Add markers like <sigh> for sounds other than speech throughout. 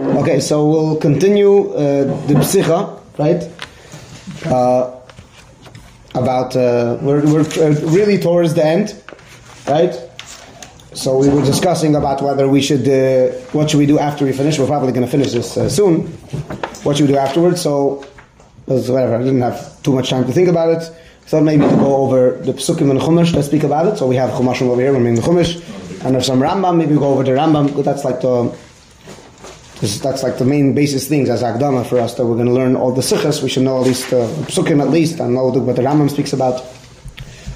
Okay, so we'll continue uh, the psicha, right? Uh, about uh, we're, we're uh, really towards the end, right? So we were discussing about whether we should, uh, what should we do after we finish? We're probably going to finish this uh, soon. What should we do afterwards? So, whatever. I didn't have too much time to think about it. So maybe to go over the psukim and chumash to speak about it. So we have chumashim over here. We're making the chumash, and there's some Rambam. Maybe we go over the Rambam. That's like the this, that's like the main basis things as Akdama for us that we're going to learn all the sikhs. We should know at least the psukim at least and know what the Rambam speaks about,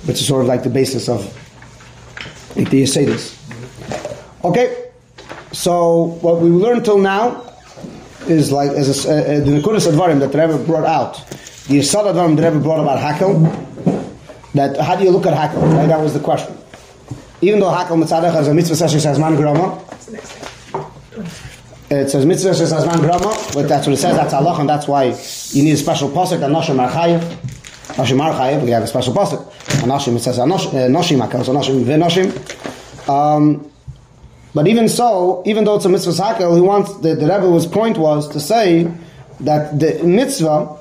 which is sort of like the basis of the Yesodis. Okay, so what we learned till now is like as a, uh, the Nekudas Advarim that the Rebbe brought out. The Yisod Advarim the Rebbe brought about Hakel. That how do you look at Hakel? Right, that was the question. Even though Hakel Mitzadach has a mitzvah session says man grama, it says mitzvah says man grama, but that's what it says. That's Allah, and that's why you need a special pasuk. And Nashim Archayev, Nashim Archayev, we have a special pasuk. And Nashim it says Nashim Hakel, so Nashim. Um, but even so, even though it's a mitzvah hakel, he wants the, the Rebbe's point was to say that the mitzvah,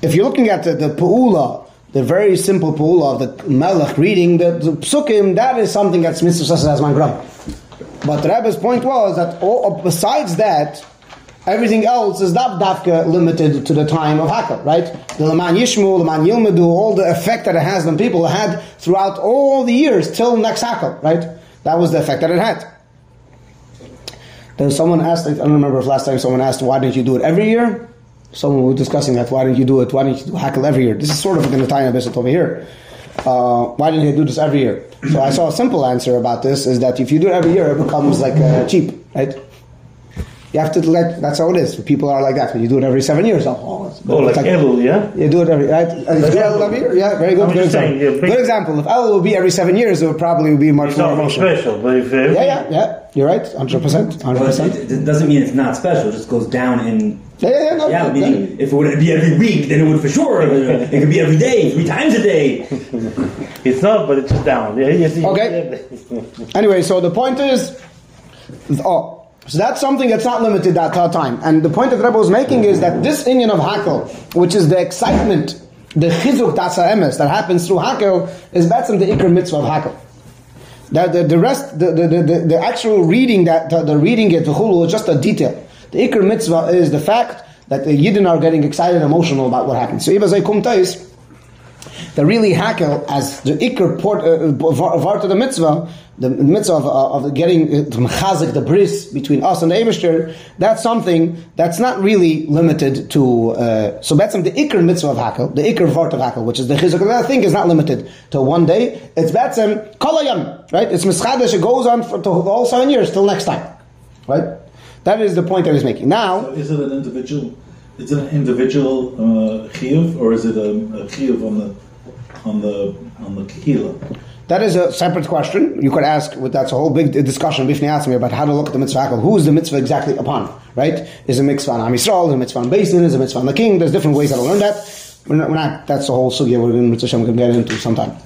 if you're looking at the, the pu'ula, the very simple pu'ula of the melech reading the, the psukim, that is something that's mitzvah says as man gram. But Rebbe's point was that all, besides that, everything else is not dafka limited to the time of Hakel, right? The Laman Yishmu, Laman Yilmedu, all the effect that it has on people had throughout all the years till next Hakel, right? That was the effect that it had. Then someone asked, I don't remember if last time someone asked, why didn't you do it every year? Someone was discussing that, why didn't you do it, why didn't you do Hakel every year? This is sort of going to tie in a bit over here. Uh, why didn't you do this every year? So I saw a simple answer about this is that if you do it every year, it becomes like uh, cheap, right? You have to let, that's how it is. People are like that. When you do it every seven years, oh, oh, oh like, like Elul, yeah? You do it every, right? And do Elul every year? Yeah, very good. I'm good example. Saying, yeah, good example. If Elul would be every seven years, it would probably be much it's more emotional. special, but if every, Yeah, yeah, yeah. You're right. 100%. 100%. It, it doesn't mean it's not special. It just goes down in yeah, yeah, yeah, no, yeah, no, meaning if it would be every week, then it would for sure. <laughs> It could be every day, three times a day. <laughs> It's not, but it's just down. Yeah, you see. Okay. Anyway, so the point is, oh, so that's something that's not limited at that time. And the point that Rebbe was making is that this inyan of Hakel, which is the excitement, the chizuk tasa emes that happens through Hakel, is better than the ikr mitzvah of Hakel. That the, the rest, the, the, the, the actual reading that the, the reading it, the chulu, is just a detail. The ikr mitzvah is the fact that the yidden are getting excited, and emotional about what happens. So ibazay kumtais, the really hakel as the ikr port uh, vart of the mitzvah, the mitzvah of, uh, of getting uh, mechazik the bris between us and the Eibushter, that's something that's not really limited to. Uh, so that's the ikr mitzvah of hakel, the ikr vart of hakel, which is the chizuk. That thing is not limited to one day. It's betzem kolayam, right? It's mischadash. It goes on for to all seven years till next time, right? That is the point I was making. Now, so is it an individual? Is it an individual uh, chiyuv, or is it a, a chiyuv on the on the on the kehila? That is a separate question. You could ask, that's a whole big discussion Bifni asked me about how to look at the mitzvah. Who is the mitzvah exactly upon? Right? Is a mitzvah on Am Yisrael? Is a mitzvah on Basin? Is a mitzvah on the king? There's different ways how to learn that. We're not, we're not that's the whole sugya we're going to get into sometime.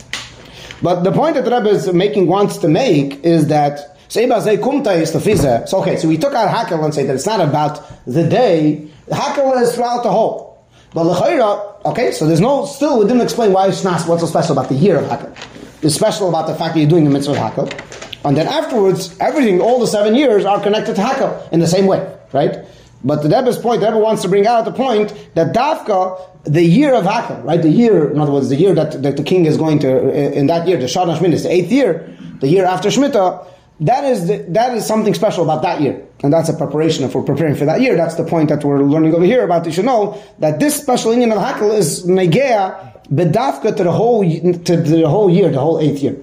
But the point that the Rebbe is making wants to make is that so okay, so we took out Hakel and say that it's not about the day. Hakel is throughout the whole. But L'chayra, okay, so there's no, still, we didn't explain why it's not, what's so special about the year of Hakel. It's special about the fact that you're doing the mitzvah of Hakel. And then afterwards, everything, all the seven years are connected to Hakel in the same way, right? But the Rebbe's point, the wants to bring out the point that Dafka, the year of Hakel, right? The year, in other words, the year that, that the king is going to, in that year, the Shana Shemitah is the eighth year, the year after Shemitah, that is the, that is something special about that year, and that's a preparation. We're preparing for that year, that's the point that we're learning over here about. You should know that this special inyan of Hakel is negea bedafka to the whole to the whole year, the whole eighth year,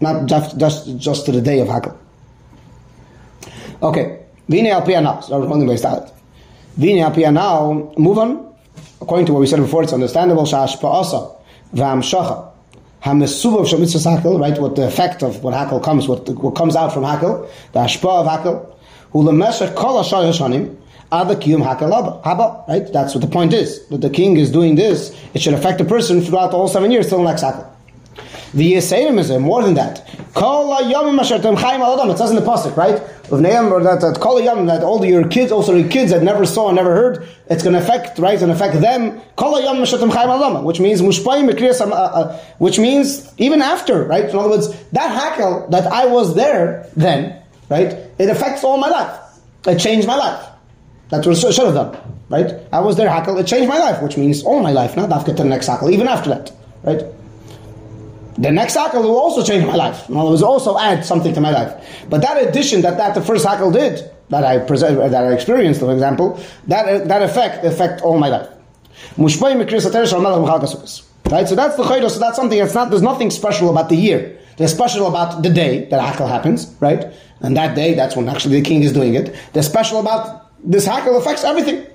not just just, just to the day of Hakel. Okay, vine al now. So we're only based out. Vine al now. Move on. According to what we said before, it's understandable. Shash pa'asa v'amshacha Hamesuv of Shemitzvah Hakel, right? What the effect of what Hakel comes, what, what comes out from Hakel, the Hashpa of Hakel, who lemesher kol ashar yashanim, ada kiyum Hakel haba, right? That's what the point is. That the king is doing this, it should affect the person throughout whole seven years till the next Hakel. The Yisayim is more than that. Kol yomim asher tem chayim al. It says in the pasuk, right? Of Ne'em, or that, that Kol that all your kids, also your kids that never saw and never heard, it's going to affect, right? It's going to affect them. Kol yomim asher tem chayim al. Which means mushpayim mekriyas, uh, uh, which means even after, right? In other words, that hakel that I was there then, right? It affects all my life. It changed my life. That's what it should have done, right? I was there hakel. It changed my life, which means all my life. Not after the next hakel, even after that, right? The next hakel will also change my life. In other words, also add something to my life. But that addition that, that the first hakel did, that I present, that I experienced, for example, that that effect affect all my life. Right, so that's the chaydos. So that's something. It's not. There's nothing special about the year. There's special about the day that hakel happens, right? And that day, that's when actually the king is doing it. There's special about this hakel affects everything.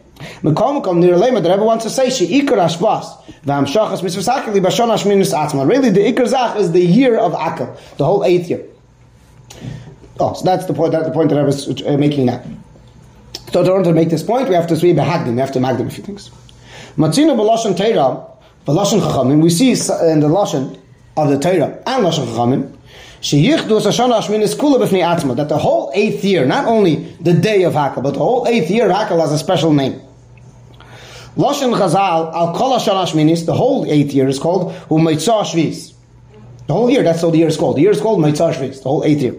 Mekom near lema that everyone wants to say she ikar ashbas v'amshachas mitzvah hakeli b'shon hashminis atzma. Really, the ikar zach is the year of akel, the whole eighth year. Oh, so that's the point. That's the point that I was uh, making now. So in order to make this point, we have to see behagdim. We have to magdim a few things. Matzina b'lashon teira, b'lashon chachamim. We see in the lashon of the Torah and lashon chachamim. That the whole eighth year, not only the day of Hakel, but the whole eighth year Hakel has a special name. Lashon Chazal al Kol Minis, the whole eighth year is called Umeitzah Shvis. The whole year, that's how the year is called. The year is called Meitzah Shvis, the whole eighth year.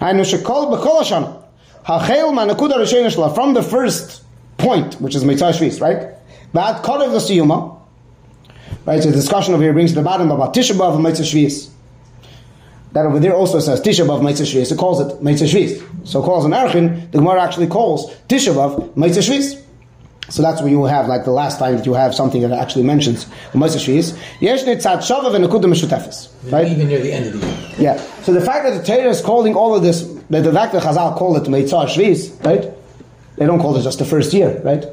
And Shekol B'Kol Hashana, Hachel Manakuda Rishon from the first point, which is Meitzah Shvis, right? That Kodev Siyuma, right? So the discussion over here brings to the bottom about Tisha B'Av and Meitzah Shvis. That over there also says Tisha B'Av Meitzah Shvis. It calls it Meitzah Shvis. So it calls in Erchin, the Gemara actually calls Tisha B'Av Meitzah Shvis. So that's where you have like the last time that you have something that actually mentions the Meitzah Shvis. Yesh Nitzad Shavav and Nekudah Meshutefes. Right? Even near the end of the year. Yeah. So the fact that the Torah is calling all of this, that the fact that Chazal call it Meitzah Shvis, right? They don't call it just the first year, right?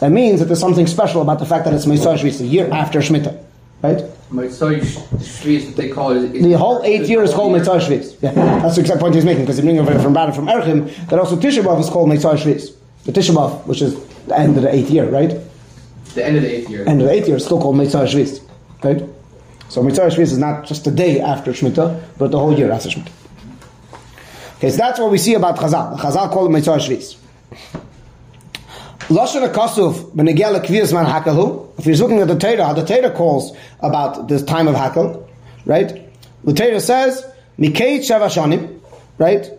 That means that there's something special about the fact that it's Meitzah Shvis, the year after Shemitah, right? Mitzvah Shvis, they call it. is- The whole eight year is called Mitzvah Shvis. Yeah, <laughs> that's the exact point he's making because he's bringing over from Bada from Erchim that also Tisha B'av is called Mitzvah Shvis. The Tisha B'av, which is the end of the eighth year, right? The end of the eighth year. End of the eighth year is still called Mitzvah Shvis, right? So Mitzvah Shvis is not just the day after Shemitah, but the whole year after Shemitah. Okay, so that's what we see about Chazal. Chazal called it Mitzvah Shvis. Lashon Akasuf benegel kviyas man hakalu. If you're looking at the Torah, how the Torah calls about this time of hakel, right? The Torah says mikei sheva shanim, right?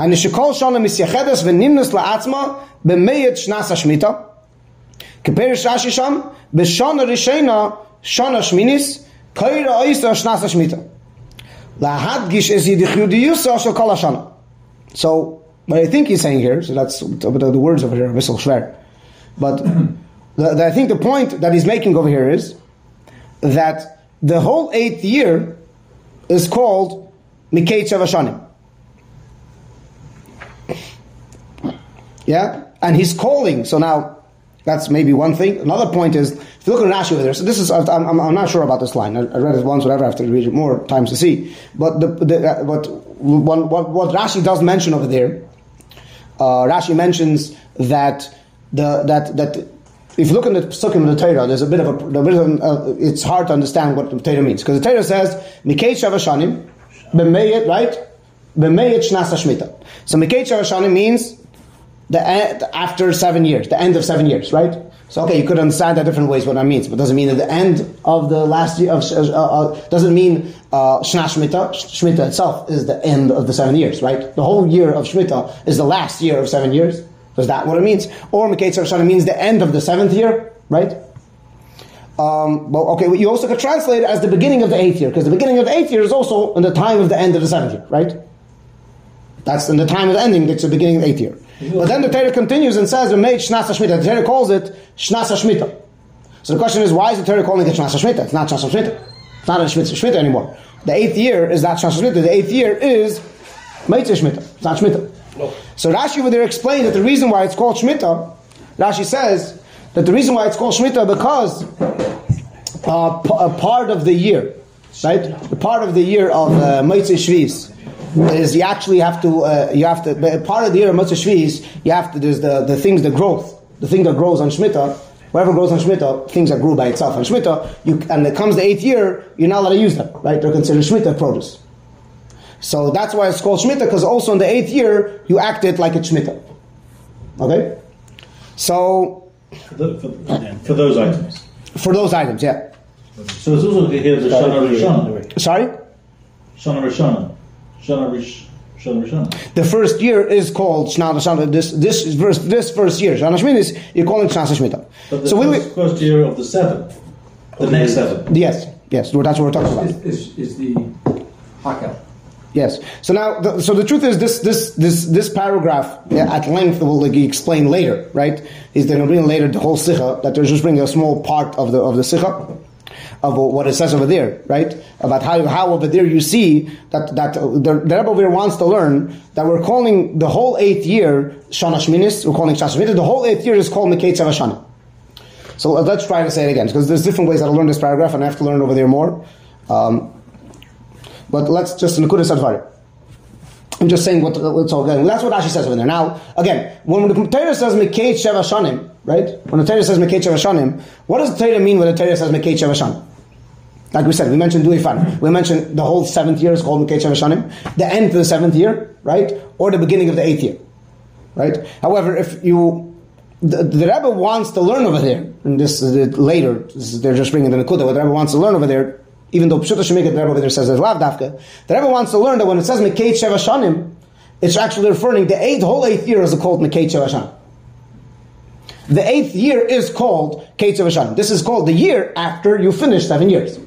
Hainu shekol shana misyachedes v'nimnus la'atzma b'meyet shnas ha'shmita. Keperish Rashi sham b'shana rishena shana shminis kaira oisa shnas ha'shmita. Lahadgish es yidichu diyusa shel kol ha'shana. So, what I think he's saying here, so that's the, words over here are Bissel But <clears throat> the, the, I think the point that he's making over here is that the whole eighth year is called Miketz Shavashanim. Yeah? And he's calling. So now, that's maybe one thing. Another point is, if you look at Rashi over there, so this is, I'm, I'm, I'm not sure about this line. I, I read it once, whatever, I have to read it more times to see. But the, the uh, but one, what, what Rashi does mention over there, uh, Rashi mentions that the, that, that if you look in the Psukim of the Torah, there's a bit of a, a bit of, uh, it's hard to understand what the Torah means. Because the Torah says, Mikei Shavashanim, B'meyet, right? B'meyet Shnasa Shmita. So Mikei Shavashanim means the after seven years, the end of seven years, right? So okay, you could understand that different ways what that means, but doesn't mean at the end of the last year of uh, uh, doesn't mean uh, Shmita. Shmita itself is the end of the seven years, right? The whole year of Shmita is the last year of seven years. Is that what it means? Or Miketz Shana means the end of the seventh year, right? Um, well, okay, well, you also could translate it as the beginning of the eighth year, because the beginning of the eighth year is also in the time of the end of the seventh year, right? That's in the time of the ending, that's the beginning of the eighth year. But then the Torah continues and says, "We made Shnasa Shmita." The Torah calls it Shnasa Shmita. So the question is, why is the Torah calling it Shnasa Shmita? It's not Shnasa Shmita. It's not a Shmita, anymore. The eighth year is not Shnasa Shmita. The eighth year is Meitzah Shmita. It's not Shmita. So Rashi over there explained that the reason why it's called Shmita, Rashi says that the reason why it's called Shmita because uh, p- a part of the year, right? The part of the year of uh, Meitzah is you actually have to uh, you have to but part of the year of Mitzvah Shvis you have to there's the, the things the growth the thing that grows on Shemitah Whatever grows on Shemitah, things that grew by itself on Shemitah, you, and it comes the eighth year, you're not allowed to use them, right? They're considered Shemitah produce. So that's why it's called Shemitah, because also in the eighth year, you acted like a Shemitah. Okay? So, For, the, for, for those items. for those items, yeah. So it's also here the Shana Rishana. Sorry? Shana Rishana. Shana Rish. Rishana. The first year is called Shana Shana. This this is first this first year. Shana Shminis, you're calling Shana Shemitah. But the So we, we first, first year of the seven. The next seven. yes, yes, that's what we're talking about. Is, is, is the Hakel. Yes. So now, the, so the truth is, this this this this paragraph yeah, at length will like, explain later, right? Is they're going to bring later the whole sikha that they're just bringing a small part of the of the sikha of what it says over there, right? About how how over there you see that that the, the Rebbe over there wants to learn that we're calling the whole eighth year Shana Shminis, we're calling Shana Shminis. The whole eighth year is called Meketz Avashana. So uh, let's try to say it again because there's different ways how to learn this paragraph, and I have to learn over there more. Um, but let's just Nakuda Sadvari. I'm just saying what what's all going. That's what Rashi says over there. Now, again, when the Torah says Mekei Sheva Shanim, right? When the Torah says Mekei Sheva Shanim, what does the Torah mean when the Torah says Mekei Sheva Shanim? Like we said, we mentioned Duifan. We mentioned the whole seventh year is called Mekei Shanim. The end of the seventh year, right? Or the beginning of the eighth year, right? However, if you the, the Rebbe wants to learn over there, and this is later. They're just bringing the Nakuda. What the Rebbe wants to learn over there, even though Pshuta Shemikah, the Rebbe over there says there's Lav Dafka, the Rebbe wants to learn that when it says Mekei Sheva Shanim, it's actually referring to the eighth whole eighth year is called Mekei Sheva. The eighth year is called Sheva This is called the year after you finish seven years.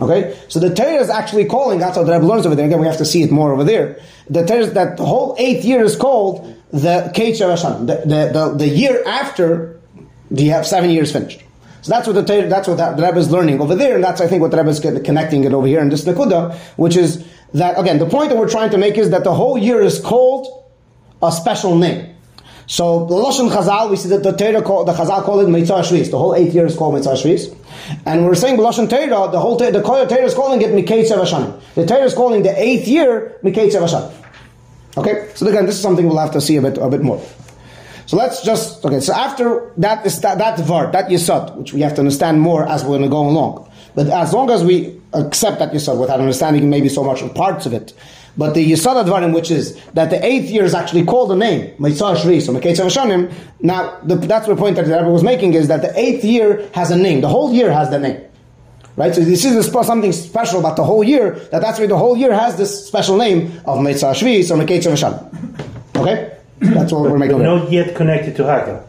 Okay, so the Torah is actually calling. That's how the Rebbe learns over there. Again, we have to see it more over there. The Torah that the whole eighth year is called the Kei Sheva Shanim. The, the, the, the year after you have uh, seven years finished. So that's what the Torah, that's what the Rebbe is learning over there, and that's I think what the Rebbe is connecting it over here in this Nakuda, which is that again the point that we're trying to make is that the whole year is called a special name. So the Lashon Chazal, we see that the Torah the Chazal call it Mitzvah Shvis. The whole eight years called Mitzvah Shvis. And we're saying Lashon Torah, the whole the Torah is calling it Mikei Tzevashanim. The Torah is calling the eighth year Mikei Tzevashanim. Okay, so again, this is something we'll have to see a bit a bit more. So let's just okay. So after that is that that vart that yisod, which we have to understand more as we're going to go along. But as long as we accept that yisod without understanding maybe so much of parts of it, but the yisod advarim, which is that the eighth year is actually called a name, Mitzvah Shri, so Meketz Hashanim. Now the, that's the point that the Rebbe was making is that the eighth year has a name. The whole year has the name. Right, so this is something special about the whole year. That that's why the whole year has this special name of Mitzvah Shvi, so Meketz Hashanim. Okay, that's what we're making. But not yet connected to Hakel.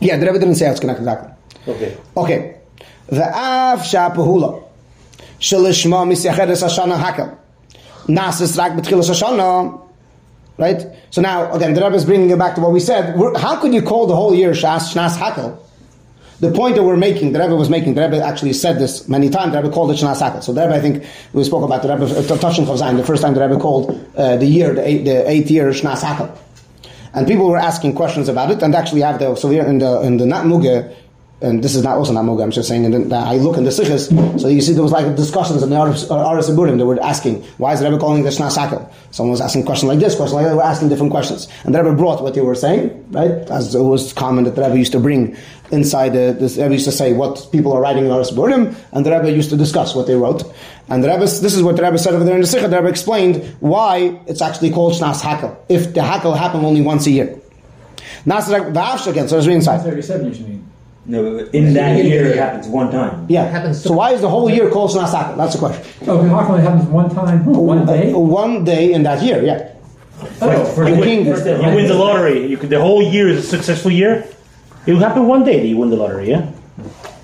Yeah, the Rebbe didn't say how it's connected exactly. Okay. Okay. The Av Shapahula. Shalishma Misyachedes Hashana Hakel. Nasis Rak Betchilas Hashana. Right? So now, again, the Rebbe is bringing it back to what we said. We're- How could you call the whole year Shas Shnas Hakel? The point that we're making, the Rebbe was making, the Rebbe actually said this many times, the Rebbe called it Shnas Hakel. So the Rebbe, I think, we spoke about the Rebbe, uh, Chav Zayin, the first time the Rebbe called uh, the year, the, eight, the eighth year Shnas Hakel. And people were asking questions about it, and actually have the so here in the in the Nat Muge, and this is not also not Muge. I'm just saying. And then I look in the Sikhs, so you see there was like discussions in the Aris Aburim. They were asking, why is the Rebbe calling this Nasakel? Someone was asking a question like this, question like that. They were asking different questions, and the Rebbe brought what they were saying, right? As it was common that the Rebbe used to bring inside the, the Rebbe used to say what people are writing in Aris Aburim, and the Rebbe used to discuss what they wrote. And the Rebbe, this is what the Rebbe said over there in the Sikha. The Rebbe explained why it's actually called Shnas Hakel. If the Hakel happened only once a year. Nasrak V'avsh again, so it's inside. 37 years, you mean? No, but in that year it happens one time. Yeah. It happens so why is the whole year called Shnas Hakel? That's the question. Oh, because how come it happens one time, one day? Uh, one day in that year, yeah. Oh, For The the king- king, You win the lottery. You could, the whole year is a successful year. It will happen one day that you win the lottery, yeah?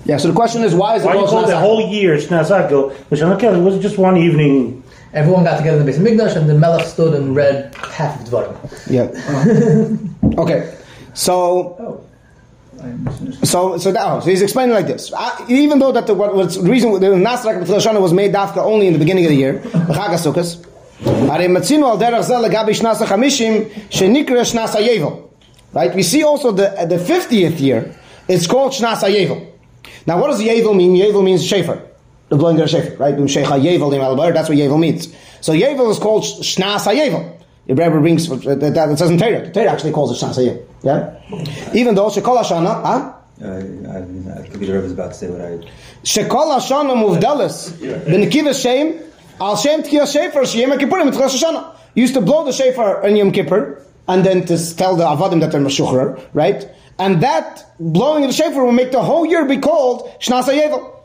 Yeah, so the question is why is it Why you called call the whole year Shnas Hakel? Which I'm okay, it was just one evening. Everyone got together in the base of Migdash, and the Melech stood and read half of the Dvarim. Yeah. <laughs> okay. So Oh. I misunderstood. So, so, that, oh, so he's explaining like this. Uh, even though that the what, what's the reason the Nasrak of Shana was made dafka only in the beginning of the year, the Chag HaSukkos, הרי מצינו על דרך זה לגבי שנת החמישים, שנקרא שנת היבל. Right? We see also the the 50th year, it's called Shnas HaYevel. Now, what does Yevel mean? Yevel means Shefer. The blowing of Shefer, right? Shecha Yevel in Albar, that's what Yevel means. So Yevel is called Shnas HaYevel. The Rebbe brings, that, that it says in Torah. The Torah actually calls it HaYevel. Yeah? Even though Shekol HaShana, huh? Uh, I, I could be the Rebbe is about to say what I. Shekol Hashana Muvdelis B'Nekiva Shem Al Shem Tkiya Shefer Sheyem Kippurim Mit Rosh Hashanah. Used to blow the Shefer in Yom Kippur and then to tell the Avadim that they're Meshuchrer, right? And that blowing of the Shefer will make the whole year be called Shnas HaYevel.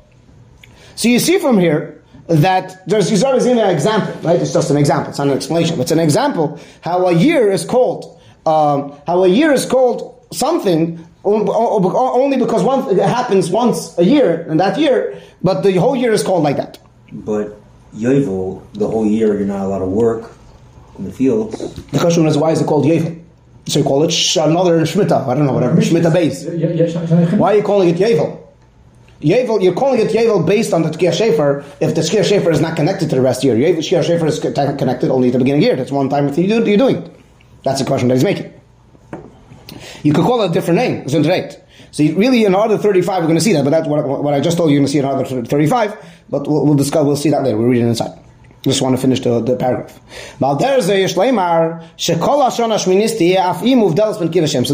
So you see from here that there's he's always in an example, right? It's just an example. It's not an explanation. It's an example how a year is called um, how a year is called something o- o- only because one it happens once a year in that year, but the whole year is called like that. But Yovel, the whole year you're not allowed to work in the fields. The question is why is it called Yevel? So you call it sh- another Shemitah, I don't know, whatever, Shemitah base. Why are you calling it Yevel? Yevel, you're calling it Yevel based on the Tkiya Shefer if the Tkiya Shefer is not connected to the rest of the year. Yevel, Tkiya Shefer is connected only at the beginning of the year. That's one time you're doing it. That's the question that he's making. You could call it a different name, isn't it right? So you- really in order 35 we're going to see that, but that's what, what I just told you, you're going to see in order 35, but we'll, we'll discuss, we'll see that later, we'll read it inside. Just want to finish the, the paragraph. So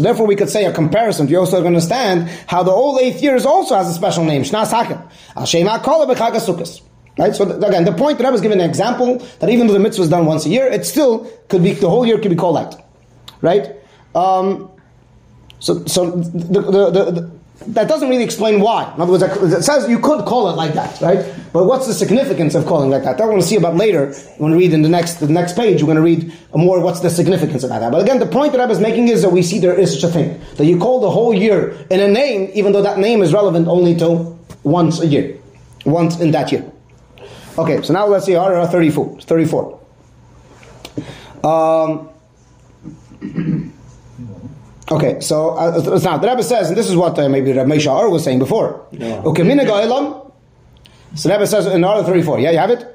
therefore we could say a comparison, you also understand how the whole eighth year is also has a special name, Right? So again, the point that I was giving an example that even though the mitzvah is done once a year, it still could be, the whole year could be called that. Right? Um, so, so the, the, the, the, that doesn't really explain why. In other words, it says you could call it like that, right? But what's the significance of calling like that? That we're going to see about later. When we read in the next the next page, we're going to read more what's the significance of that. But again, the point that I was making is that we see there is such a thing that you call the whole year in a name, even though that name is relevant only to once a year, once in that year. Okay, so now let's see Hara 34. 34. Um, Okay, so uh, now the Rebbe says, and this is what uh, maybe Rabbi Meisha Ar was saying before. Okay, minhag ha'olam. So the Rebbe says in order 34. Yeah, you have it.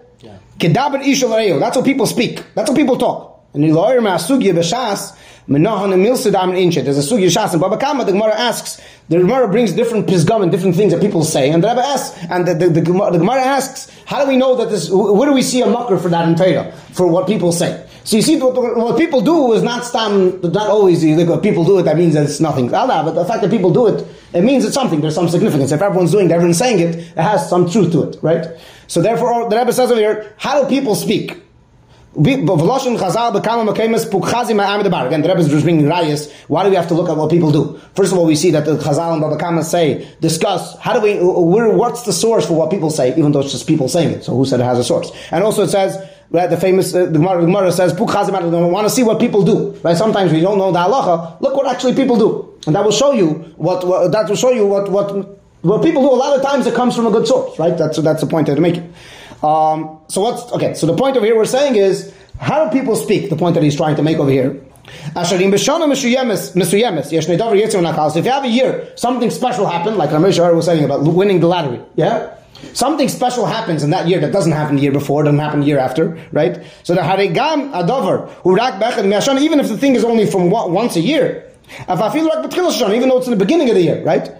Kedaber ishal reyo. That's what people speak. That's what people talk. And the lawyer ma'asugya b'shas menahan and milsidam inchet. There's a sugya shas and Baba Kama. The Gemara asks. The Gemara brings different pisgam and different things that people say, and the Rebbe asks, and the, the, the, Gemara, the Gemara asks, how do we know that this? Where do we see a mucker for that in Torah for what people say? So you see, what, what people do is not stam, not always. People do it, that means it's nothing. Allah, but the fact that people do it, it means it's something. There's some significance. If everyone's doing it, everyone's saying it, it has some truth to it, right? So therefore, the Rebbe says over here, how do people speak? Again, the Rebbe is just bringing rayas. Why do we have to look at what people do? First of all, we see that the Chazal and Baba Kama say, discuss, how do we, what's the source for what people say, even though it's just people saying it. So who said it has a source? And also it says, right, the famous, uh, the Gemara, the Gemara says, Puk Chazim, want to see what people do. Right? Sometimes we don't know the halacha. Look what actually people do. And that will show you what, what that will show you what, what, what people do. A lot of times it comes from a good source, right? That's, that's the point that they're making. Um, so what's okay? So the point over here we're saying is how do people speak? The point that he's trying to make over here. So if you have a year, something special happened, like Ramesh was saying about winning the lottery. Yeah, something special happens in that year that doesn't happen the year before, doesn't happen the year after, right? So the harigam adover urak bechad me'ashana, even if the thing is only from once a year, even though it's in the beginning of the year, right?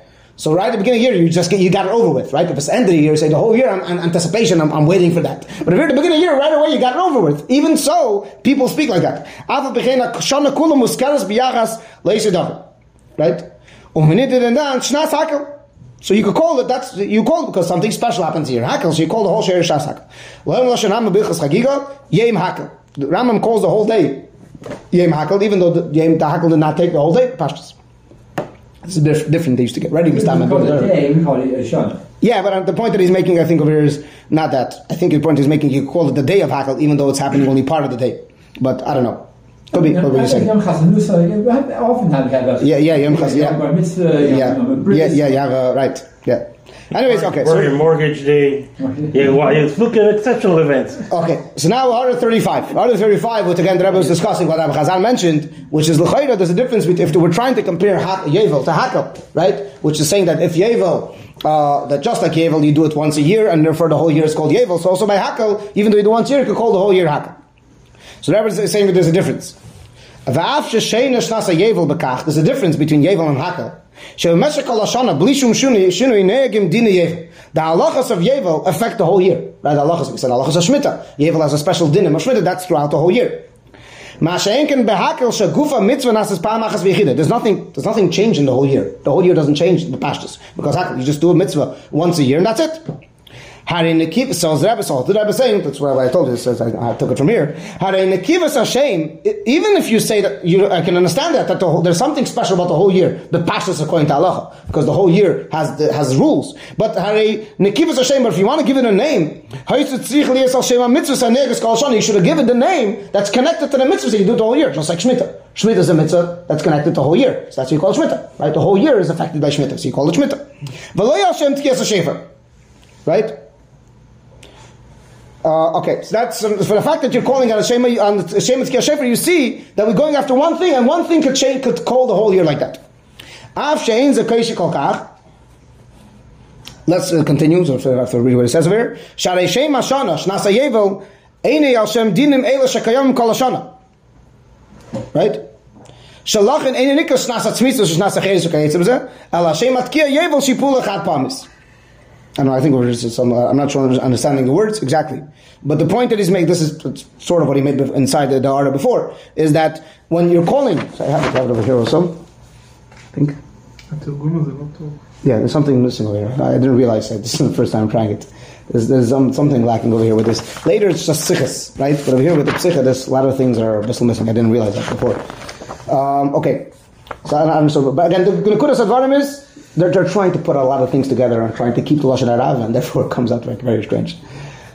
So right at the beginning of the year, you just get, you got it over with, right? If it's the end of the year, say the whole year, I'm, I'm anticipation, I'm, I'm waiting for that. But if you're at the beginning of the year, right away, you got it over with. Even so, people speak like that. Right? So you could call it, that's, you call it because something special happens here. Hakel, so you call the whole share Shas Hakel. Yem Hakel. The Rambam calls the whole day Yem Hakel, even though the Yem the Hakel did not take the whole day. It's a diff- different. They used to get ready. We Mr. Ahmed. call it a day, we call it a. Yeah, but uh, the point that he's making, I think, over here is not that. I think the point he's making, you call it the day of Hakel, even though it's happening only part of the day. But I don't know. Could be. What were you saying? Yom Chasanusa, yeah, we have- often have we have Yeah, yeah, Yom Chas- yeah. Bar mitzvah, Yom- Yeah, yeah, yeah. You have a right. Yeah. Anyways, okay. Work your So, mortgage day. Yeah, well, you look at exceptional events. okay. So now, order thirty-five. Order thirty-five, which again the Rebbe was discussing what Rabbi Chazal mentioned, which is l'chayda. There's a difference between if we're trying to compare ha- Yevel to Hakel, right? Which is saying that if Yevel. Uh, that just like Yevel, you do it once a year, and therefore the whole year is called Yevel. So also by Hakel, even though you do once a year, you could call the whole year Hakel. So the Rebbe is saying that there's a difference. There's a difference between Yevel and Hakel. The halachas of Yevel affect the whole year. Right? The halachas, we said halachas of Shemitah. Yevel has a special din of Shemitah. That's throughout the whole year. There's nothing, there's nothing changed in the whole year. The whole year doesn't change the pashtus. Because hakel, you just do a mitzvah once a year and that's it. Hare Nekiva, so the Rebbe, the saying, that's why I told you, says I, I took it from here. Hare Nekivas Hashem, even if you say that, you, I can understand that, that the whole, there's something special about the whole year, the Pashas according to Allah, because the whole year has the, has rules. But Hare Nekivas Hashem, but if you want to give it a name, you should have given the name that's connected to the mitzvahs that you do the whole year, just like Shemitah. Shemitah is a mitzvah that's connected to the whole year. So that's what you call it Shemitah, right? The whole year is affected by Shemitah, so you call it Shemitah. Right? Uh, okay, so that's um, for the fact that you're calling on a Shema on the Shema Shefer, you see that we're going after one thing, and one thing could change, could call the whole year like that. Av she'ein zekeishi kol kach. Let's uh, continue. So I have to read what it says over here. Sharei Shem Hashana Shnasa Yevel Einei Al Shem Dinim Eila Shekayom Kol Hashana. Right. Shalachin Einei Nikas Shnasa Tzmitzah Shnasa Cheres Shekayetz B'zeh El Hashem Atkiya Yevel Shipula Chad Pamis. I know, I think we're just some, uh, I'm not sure I'm understanding the words exactly. But the point that he's made, this is sort of what he made inside the, the order before, is that when you're calling, so I have it, have it over here also. I think. Yeah, there's something missing over here. I didn't realize that. This is the first time I'm trying it. There's, there's some, something lacking over here with this. Later it's just sichas, right? But over here with the psicha, there's a lot of things that are still missing. I didn't realize that before. Um, okay. So I, I'm so, but again, the Nekudas Advarim is they're, they're trying to put a lot of things together and trying to keep the lashon harav, and therefore it comes out like very strange.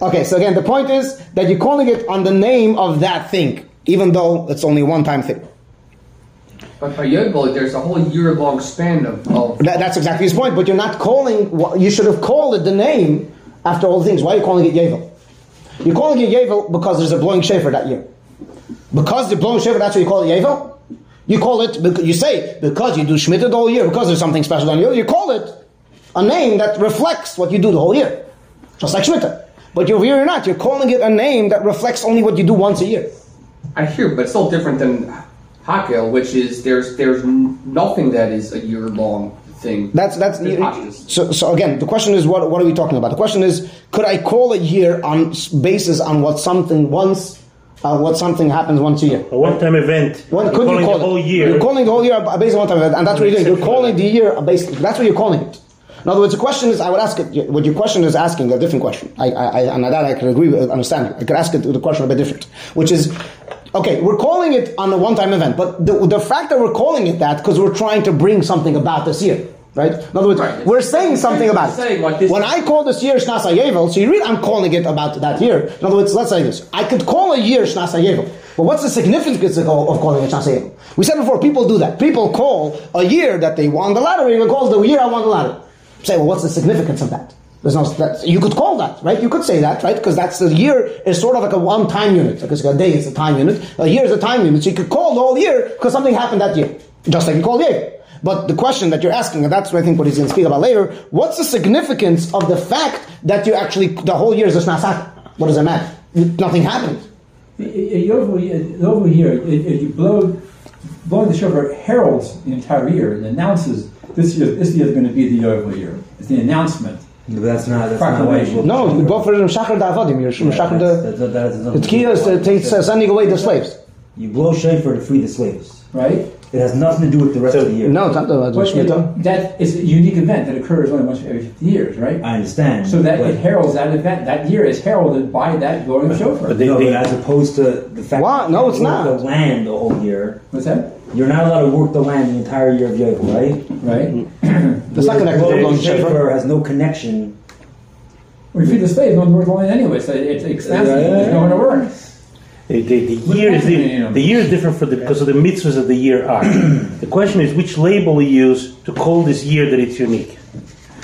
Okay, so again, the point is that you're calling it on the name of that thing, even though it's only a one-time thing. But by Yovel, there's a whole year-long span of, of That, that's exactly his point. But you're not calling. You should have called it the name after all the things. Why are you calling it Yevel? You're calling it Yevel because there's a blowing shofar that year. Because the blowing shofar, that's what you call it Yevel. You call it. You say because you do Shemitah the whole year because there's something special on you. You call it a name that reflects what you do the whole year, just like Shemitah. But you're here or not, you're calling it a name that reflects only what you do once a year. I hear, but it's still different than Hakel, which is there's there's nothing that is a year-long thing. That's that's so. So again, the question is, what what are we talking about? The question is, could I call a year on basis on what something once, uh, what something happens once a year? A one-time event. What could you calling call the whole year? You're calling the whole year based on one time event, and that's what you're doing. You're calling the year based. That's what you're calling it. In other words, the question is, I would ask it. What your question is asking a different question. I, I, I and that I can agree with, understand. I could ask it the question a bit different, which is, okay, we're calling it on a one-time event, but the, the fact that we're calling it that because we're trying to bring something about this year. Right? In other words, Right. we're saying something about it. Saying like this- when I call this year Shnasa Yevel, so you read, I'm calling it about that year. In other words, let's say this. I could call a year Shnasa Yevel. But what's the significance of calling it Shnasa Yevel? We said before, people do that. People call a year that they won the lottery, they call the year I won the lottery. Say, well, what's the significance of that? There's no, that, you could call that, right? You could say that, right? Because that's the year is sort of like a one time unit. Because a day is a time unit, a year is a time unit. So you could call the whole year because something happened that year. Just like you call the year. But the question that you're asking, and that's what I think what he's going to speak about later, what's the significance of the fact that you actually, the whole year is a Shnasak? What does it matter? Nothing happened. Over over here, if if you blow, blowing the shofar heralds the entire year and announces this year, this year is going to be the Yovel year. It's the announcement. But that's not. That's not what No, you go for Shachar Da'avadim. You're Shachar the, That's, that's, that's, the key is to take, sending away the slaves. You blow shofar to free the slaves. Right? It has nothing to do with the rest So- of the year. No, it's not the the But, you know, Shemitah. that is a unique event that occurs only once every 50 years, right? I understand. So that but, it heralds that event. That year is heralded by that blowing of shofar. But they- no, they- but as opposed to the fact Why? that No, you it's work not. the land the whole year. What's that? You're not allowed to work the land the entire year of Yovel, right? Right? That's not connected to Blowing blowing shofar. shofar has no connection. Well, you feed the slaves, no one's working the land anyway, so it's expensive. Yeah, yeah, There's no one to work. The, the, the year is does that mean? the, the year is different for the, because of the mitzvahs of the year are. <clears throat> the question is which label we use to call this year that it's unique.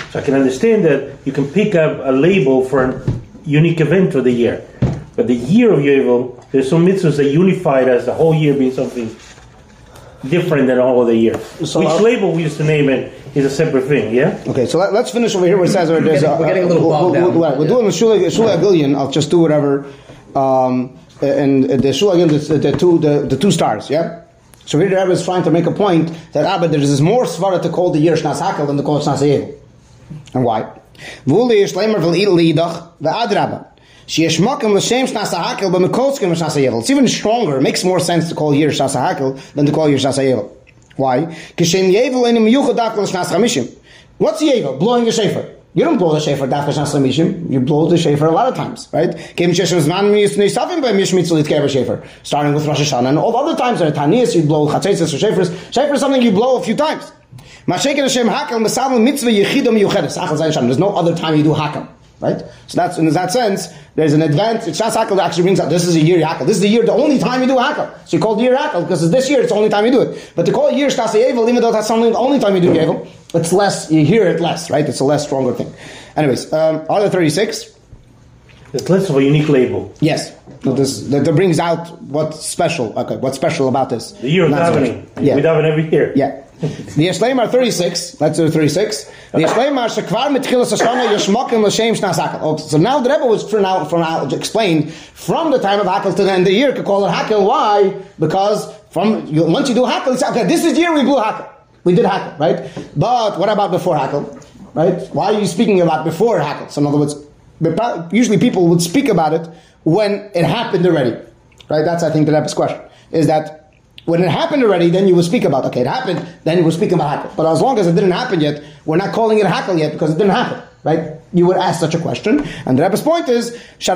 So I can understand that you can pick up a label for a unique event of the year, but the year of Yovel, there's some mitzvahs that unify it as the whole year being something different than all of the years. So which I'll- label we use to name it is a separate thing. Yeah. Okay, so let, us finish over here where it says uh, there's getting- we're getting a little we'll, bogged we'll, down. we'll, we'll do it in the Shula, Shula Agilion. I'll just do whatever. Um, and the Shula Agilion, the, the two the, the two stars. Yeah. So here the Rebbe is trying to make a point that ah, but there is more svara to call the year Shnas Hakel than to call Shnas Yevil. And why? Vuli Shleimer vil idach the adraba. Sheyesh makom l'shem shnas hakel, but mekolskim shnas hayevel. It's even stronger. It makes more sense to call year shnas hakel than to call year shnas hayevel. Why? Kishem yevel enim yuchad dakel shnas chamishim. What's yevel? Blowing the shofar. You don't blow the shofar dafka shnas chamishim. You blow the shofar a lot of times, right? Kim sheshem zman miyisnei savim by mishmitzu litkever shofar. Starting with Rosh Hashanah and all the other times that are you blow chatzetzes or shofars. Shofar is something you blow a few times. Mashiach Hashem hakel mesavim mitzvah yechidom yuchedes. There's no other time you do hakel. Right? So that's in that sense, there's an advantage. Shas Hakel actually brings out this is a year Hakel. This is the year, the only time you do Hakel. So you call it year Hakel because it's this year, it's the only time you do it. But to call it year Shtas even though that's something the only time you do Yevel, it's less, you hear it less, right? It's a less stronger thing. Anyways, um, Order 36. It's less of a unique label. Yes. So this, that, that brings out what's special. Okay, what's special about this? The year of so davening. Yeah. We daven every year. Yeah. The Yeshleim are 36. Let's do 36. The Yeshleim are Shekvar Mitchilas Hashanah Yeshmokim L'Shem Shnas Hakel. Oh, so now the Rebbe was for now, for now explained from the time of Hakel to the end of the year, could call it Hakel. Why? Because from once you do Hakel, it's okay. This is the year we blew Hakel. We did hakel, right? But what about before hakel, Right? Why are you speaking about before Hakel? So in other words, usually people would speak about it when it happened already. Right? That's I think the Rebbe's question. Is that when it happened already, then you will speak about okay, it happened, then you will speak about hakel. But as long as it didn't happen yet, we're not calling it hakel yet because it didn't happen, right? You would ask such a question, and the Rebbe's point is. You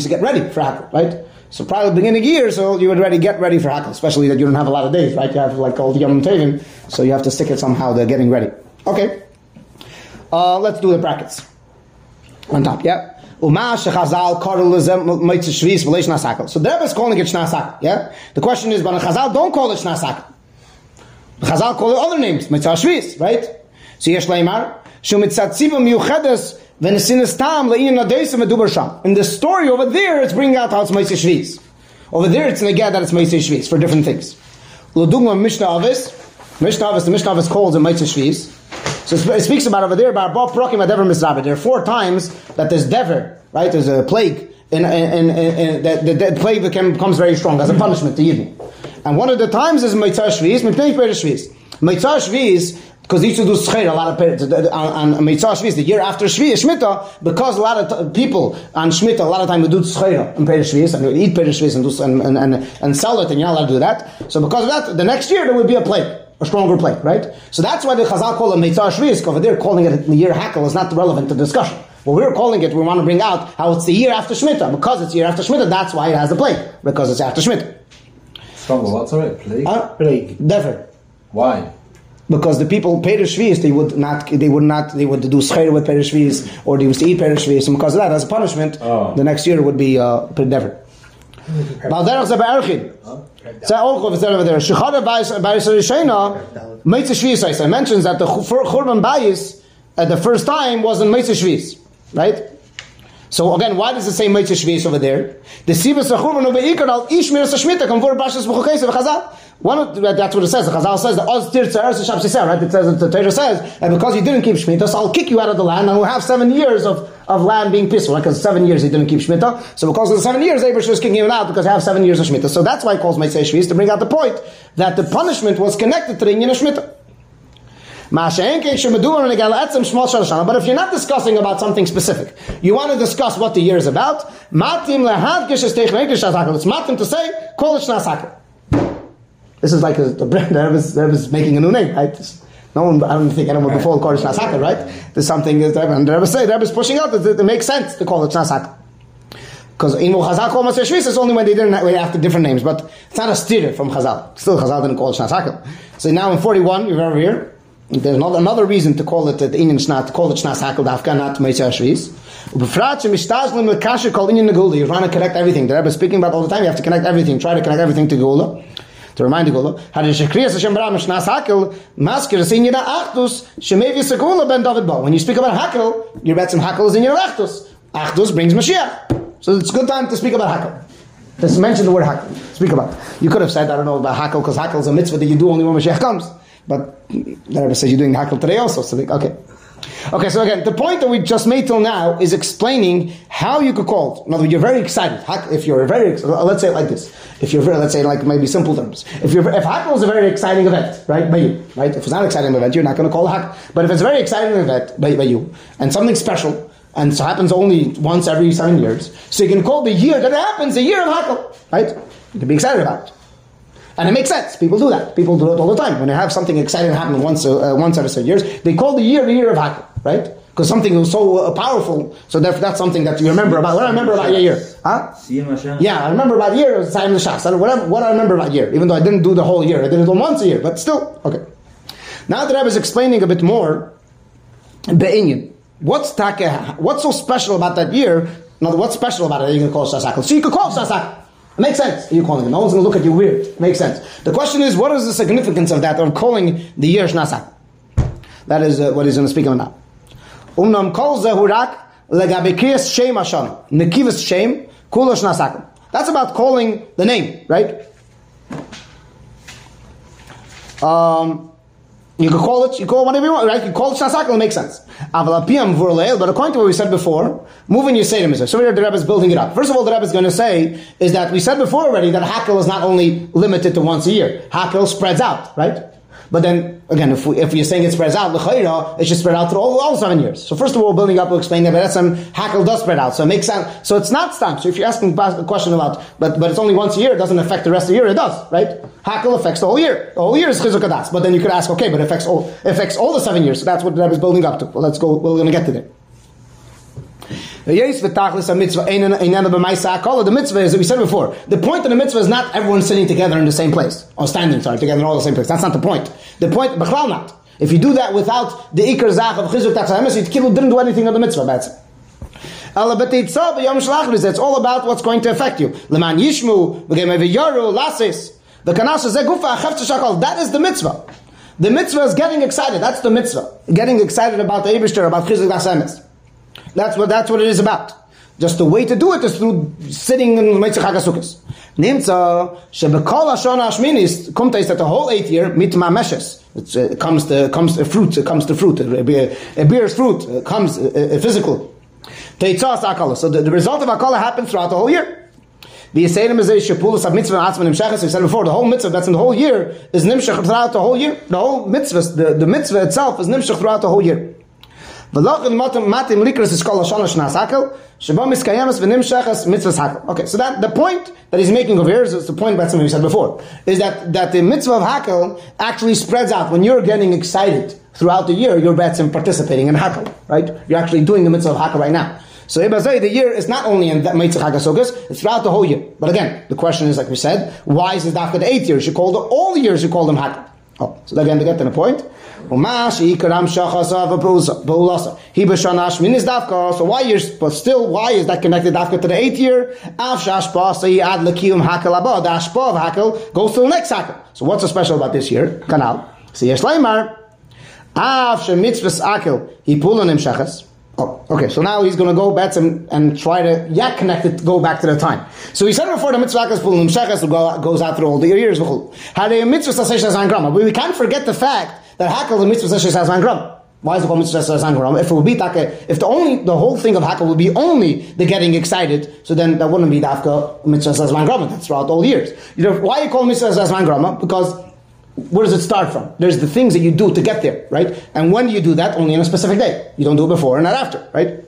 to get ready for hakel, right? So probably beginning year, so you would already get ready for hakel, especially that you don't have a lot of days, right? You have like all the yom tevim, so you have to stick it somehow. They're getting ready. Okay, uh, let's do the brackets on top. Yeah. So the Rebbe is calling it shnasakel. Yeah. The question is, but Chazal don't call it shnasakel. Chazal call it other names, mitzvah shvis, right? So yesh leimar shumitzatzivim miuchedes tam le'in adesim v'dubar sham. In the story over there, it's bringing out how it's mitzvah shvis. Over there, it's neged that it's mitzvah shvis for different things. L'dugma Mishnah Avis. Mishnah Avis, the Mishnah Avis calls it mitzvah shvis. So it speaks about over there about Bob Prokim Dever Mizrabah. There are four times that there's Dever, right? There's a plague, and, and, and, that the, the plague became, becomes very strong as a punishment to Yidden. And one of the times is Mitzvah Shviz, Peiris Shviz. Mitzvah Shviz, because they used to do Scher a lot of on, on Mitzvah Shviz, the year after Shviz, Shemitah, because a lot of t- people on Shemitah, a lot of time would do Scher in Peiris Shviz, and would eat Peiris Shviz and, do, and, and, and, and sell it, and you're not allowed to do that. So because of that, the next year there would be a plague a stronger plague, right? So that's why the Chazal call it Meitzah Shviz, over there calling it the year Hakel is not relevant to the discussion. What we're calling it, we want to bring out how it's the year after Shemitah. Because it's the year after Shemitah, that's why it has the plague. Because it's after Shemitah. Stronger what? Sorry, plague. Uh, Plague. Dever. Why? Because the people paid a shviz, they would not, they would not, they would do schayr with peirush shviz, or they used to eat peirush shviz, and because of that, as a punishment, Oh. the next year would be uh, dever. Malderach ze be'erchin. So also is over there. Shechada bayis bayis rishena mitzvah shvius. I mentions that the churban bayis at the first time was in mitzvah shvius, right? So again, why does it say mitzvah shvius over there? The sivas churban over ikar al ishmir sashmita konvur bashas b'chukais v'chazal. One that- that's what it says. The Chazal says the oz tir tzer shab siseh, right? It says the Torah says and because you didn't keep shmita, so I'll kick you out of the land, and we'll have seven years of, of land being peaceful. Right? Because seven years he didn't keep shmita, so because of the seven years, Abraham was kicking him out because I have seven years of shmita. So that's why he calls mitzvah shvius to bring out the point that the punishment was connected to the inyan of shmita. But if you're not discussing about something specific, you want to discuss what the year is about, it's matim to say, shnas This is like a, the brand that is, making a new name, right? This- no one, I don't think anyone before called it shnas right? There's something that and the Rebbe say, the Rebbe is pushing out that it, it makes sense to call it shnas Because in Chazal call Maser Shvis is only when they didn't wait after different names, but it's not a steer from Chazal. Still, Chazal didn't call it Shnas So now in 41, you're over here. There's not another reason to call it the Inyan Shnas, to call it Shnas Hakel, Dafka, not Maser Shvis. Ubefrat shemishtazlim lekasher kol Inyan Negula. You're trying to connect everything. The Rebbe is speaking about all the time. You have to connect everything. Try to connect everything to Gula. To remind the Gula, had the Shekriyas Hashem Bram Shnas Hakel, masker is in Yina Achdus, Shemevi Segula ben David Bo. When you speak about Hakel, your bet some Hakel is in Yina Achdus. Achdus brings Mashiach. So it's a good time to speak about Hakel. Just mention the word Hakel. Speak about it. You could have said, I don't know about Hakel, because Hakel is a mitzvah that you do only when Mashiach comes. But the Rebbe says you're doing Hakel today also. So okay. Okay, so again, the point that we just made till now is explaining how you could call it. In other words, you're very excited. If you're very, ex- let's say it like this. If you're very, let's say like maybe simple terms. If you're, if Hakel is a very exciting event, right, by you, right? If it's not an exciting event, you're not going to call it Hakel. But if it's a very exciting event by, by you, and something special, and so happens only once every seven years. So you can call the year that it happens the year of Hakel, right? You can be excited about it. And it makes sense. People do that. People do it all the time. When they have something exciting happen once, uh, once every seven years, they call the year the year of Hakel, right? Because something was so uh, powerful, so therefore that's something that you remember about. What I remember about your year? Huh? Yeah, I remember about year was time the Shas. Whatever, what I remember about year, even though I didn't do the whole year, I did it once a year, but still, okay. Now that I was explaining a bit more, Be'inyan, what's taka, what's so special about that year? Now, what's special about it you can call it Shasakal? So you could call it Shasakal. It makes sense. You calling it. No one's going to look at you weird. It makes sense. The question is, what is the significance of that, of calling the year Shnasak? That is uh, what he's going to speak on about. Umnam kol zehurak legabekiyas shem hashan. Nekivas shem kula shnasakim. That's about calling the name, right? Um, you can call it, you call it whatever you want, right? You call it shnasakim, it makes sense. Aval apiyam vurleil, but according to what we said before, moving your Seder Mitzvah. So here the Rebbe is building it up. First of all, the Rebbe is going to say is that we said before already that Hakel is not only limited to once a year. Hakel spreads out, right? But then, again, if, we, if you're saying it spreads out, l'chayra, it should spread out through all, all seven years. So first of all, building up, we'll explain that, but that's some hakel does spread out. So it makes sense. So it's not stamp. So if you're asking a question about, but, but it's only once a year, it doesn't affect the rest of the year, it does, right? Hakel affects the whole year. The whole year is chizuk adas. But then you could ask, okay, but it affects all, affects all the seven years. So that's what Rebbe is building up to. Well, let's go, we're going to get to there. The mitzvah is, we said before, the point of the mitzvah is not everyone sitting together in the same place, or standing, sorry, together in all the same place. That's not the point. The point, b'chlal not. If you do that without the ikar zach of chizuk tatzah you didn't do anything of the mitzvah, that's it. It's all about what's going to affect you. Leman yishmu, eviyaru, lasis, that is the mitzvah. The mitzvah is getting excited, that's the mitzvah. Getting excited about the Eibishter, about chizuk tatzah that's what that's what it is about. Just the way to do it is through sitting in Meitzah Chagasukis. Nimtza shebekol hashon hashminis kumta is that the whole eighth year mitma meshes. Uh, It comes to comes to fruit. It comes to fruit. It, bear- it bears fruit. It comes uh, uh, physical. Teitzas akala. So the, the result of akala happens throughout the whole year. The Yisayim is a shapulas of mitzvah atzman nimshachas. We said before, the whole mitzvah that's in the whole year is nimshach throughout the whole year. The whole mitzvah, the, the mitzvah itself is nimshach throughout the whole year. Okay, so that the point that he's making over here is, the point that we said before, is that, that the mitzvah of Hakel actually spreads out. When you're getting excited throughout the year, you're betzim participating in Hakel, right? You're actually doing the mitzvah of Hakel right now. So the year is not only in that Mitzvah Chagasukas, it's throughout the whole year. But again, the question is, like we said, why is it after the eighth year? You should call the, all the years you call them Hakel. Oh, so again, to get to the point. So why years? But still, why is that connected dafka to the eighth year? The of hakel goes to the next hakel. So what's so special about this year? Kanal. So yesh leimar. He pulon him shachas. Oh, okay. So now he's going to go back and, and try to yeah connect it, go back to the time. So he said before the mitzvah is shachas go, goes out through all the years. But we can't forget the fact that hakel the mitzvah says has grama. Why is it called mitzvah says grama? If it would be taka, if the only the whole thing of hakel would be only the getting excited, so then that wouldn't be dafka mitzvah says grama. That's throughout all years. You know why you call mitzvah says grama? Because where does it start from? There's the things that you do to get there, right? And when do you do that? Only on a specific day. You don't do it before and not after, right?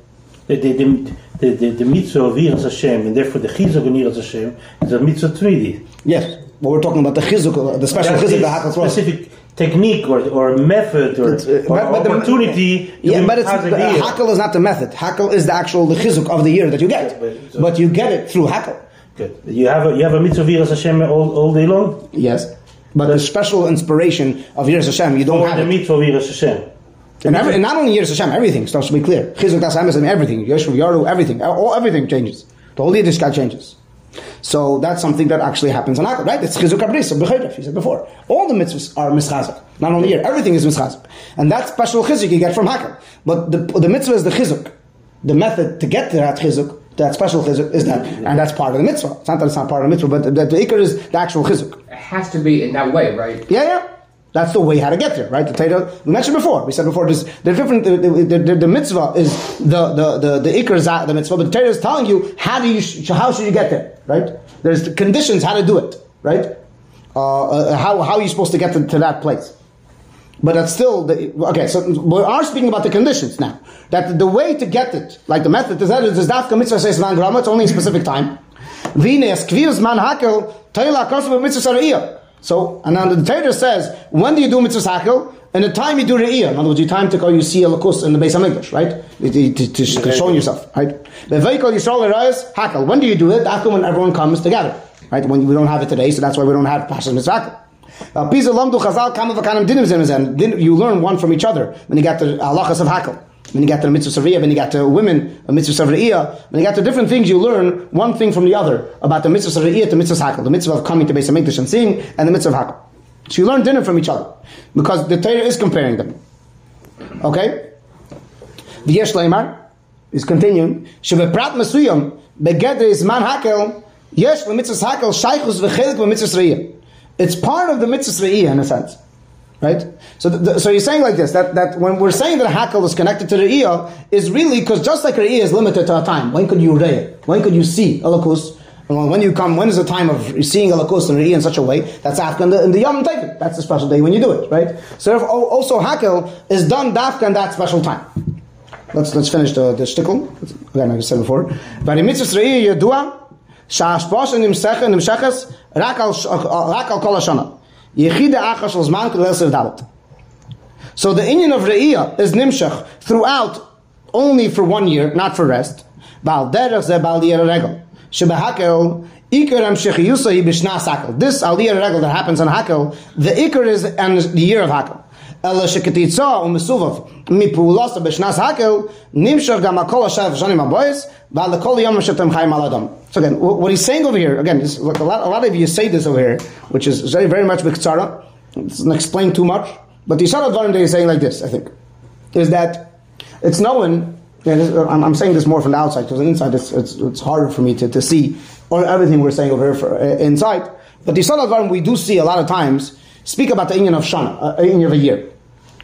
The, the, the, the, the, the mitzvah of Yiras Hashem, and therefore the chizuk of Yiras Hashem, is a mitzvah Trinity. Yes. But we're talking about the chizuk, the special That chizuk happens for specific technique or, or method or, uh, or but- but the- opportunity. to Yeah, but it's the, the year. hakel is not the method. Hakel is the actual the chizuk of the year that you get, but- but you get it through hakel. Good. You have a, you have a mitzvah Yiras Hashem all, all day long? Yes, but the special inspiration of Yiras Hashem you don't Or have the it. mitzvah Yiras Hashem? And, every, and not only Yiras Hashem, everything starts to be clear. Chizuk das Hashem, everything. Yeshuv Yaru, everything. All everything changes. The whole Yiddishkeit changes. So that's something that actually happens on Hakel, right? It's chizuk abris of b'chaydav. You said before. All the mitzvahs are mischazak. Not only here, everything is mischazak, and that special chizuk you get from Hakel. But the, the mitzvah is the chizuk. The method to get to that chizuk, that special chizuk, is that, and that's part of the mitzvah. It's not that it's not part of the mitzvah, but the, the ikar is the actual chizuk. It has to be in that way, right? Yeah, yeah. That's the way how to get there, right? The Torah, we mentioned before. We said before, there's the different. The, the, the, the mitzvah is the the the the is the mitzvah, but the Torah is telling you how do you how should you get there, right? There's the conditions how to do it, right? Uh, uh, how how are you supposed to get to, to that place? But that's still the, okay. So we are speaking about the conditions now. That the way to get it, like the method, is that dafka mitzvah says man. It's only a specific time. Vines kvius man hakel kosu mitzvah. So and then the Torah says when do you do mitzvah hakel? And the time you do re'iyah, in other words, you time to go, you see a lakus in the base of English, right? To, to, to, to show yourself, right? The vehicle Yisrael Erayis, hakel. When do you do it? After when everyone comes together, right? When we don't have it today, so that's why we don't have Pashas Mitzvah hakel. Uh, Pisa lamdu chazal kama v'kanim dinim zim zim. Then You learn one from each other when you get the halachas of hakel. When you get to the mitzvah saviyah, when you get to women, a mitzvah savriyah, when you get to different things, you learn one thing from the other about the mitzvah savriyah to mitzvah hakel, the mitzvah of coming to Beis Hamikdash and seeing, and the mitzvah of hakel. So you learn dinner from each other because the Torah is comparing them. Okay? The Yesh Leimar is continuing. Sheveprat mesuyam begeder is man hakel yesh lemitzvah hakel shaychus v'chelik v'mitzvah sreiyah. It's part of the mitzvah sreiyah in a sense. Right? So, so you're saying like this, that, that when we're saying that hakel is connected to the Re'iyah, is really, because just like Re'iyah is limited to a time, when could you re'ah? When could you see alakus? When you come, when is the time of seeing a lakus and in such a way? That's after in the, in the Yom Tov. That's the special day when you do it, right? So if, also hakel is done dafka in that special time. Let's let's finish the the shtickle. Again, like I said before. But in mitzvah re'iyah yedua sha'ashpos nimsecha nimsheches rak al rak al kol hashana. Achas zman. So the union of re'iyah is nimshach throughout only for one year, not for rest. Derech ze bal regel. Shebahakel, This aliyah regel that happens on hakel, the Iker is and the year of hakel. So again, what he's saying over here, again, look, a lot, a lot of you say this over here, which is very, very much b'ktzara. It doesn't explain too much, but the Yisrael Dvarim that he's saying like this, I think, is that it's known I'm, I'm, saying this more from the outside because the inside it's, it's, it's, harder for me to, to see or everything we're saying over here for, uh, inside. But the Salat we do see a lot of times speak about the inyan of Shana, uh, inyan of a year.